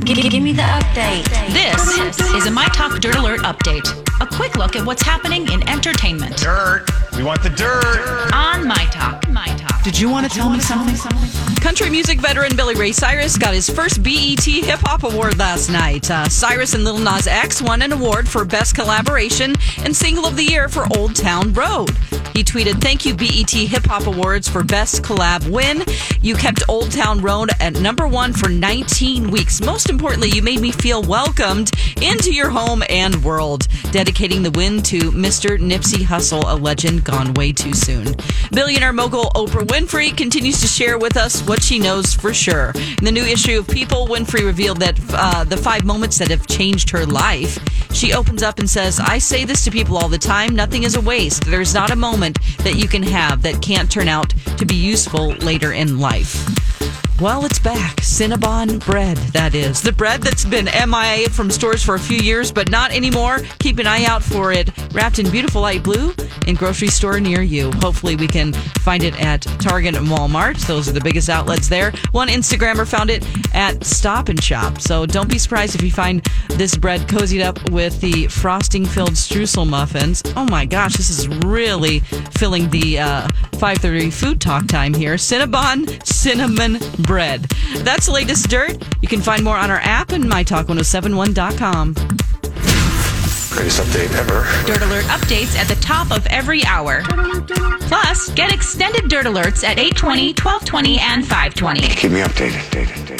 Give, give me the update. This is a My Talk Dirt Alert update. A quick look at what's happening in entertainment Dirt. We want the dirt. on My Talk. My Talk. Did you want to tell me something? Country music veteran Billy Ray Cyrus got his first BET Hip Hop Award last night. Uh, Cyrus and Lil Nas X won an award for Best Collaboration and Single of the Year for Old Town Road. He tweeted, Thank you, BET Hip Hop Awards for Best Collab Win. You kept Old Town Road at number one for 19 weeks. Most importantly, you made me feel welcomed into your home and world. Dedicating the win to Mr. Nipsey Hussle, a legend gone way too soon. Billionaire mogul Oprah Winfrey continues to share with us what she knows for sure. In the new issue of People, Winfrey revealed that uh, the five moments that have changed her life. She opens up and says, I say this to people all the time nothing is a waste. There's not a moment that you can have that can't turn out to be useful later in life. Well, it's back. Cinnabon bread, that is. The bread that's been MIA from stores for a few years, but not anymore. Keep an eye out for it wrapped in beautiful light blue in grocery store near you. Hopefully, we can find it at Target and Walmart. Those are the biggest outlets there. One Instagrammer found it at Stop and Shop. So don't be surprised if you find this bread cozied up with the frosting filled streusel muffins. Oh my gosh, this is really filling the uh, 5:30 food talk time here. Cinnabon cinnamon bread. That's the latest dirt. You can find more on our app and mytalk1071.com. Greatest update ever. Dirt Alert updates at the top of every hour. Plus, get extended Dirt Alerts at 820, 1220, and 520. Keep me updated.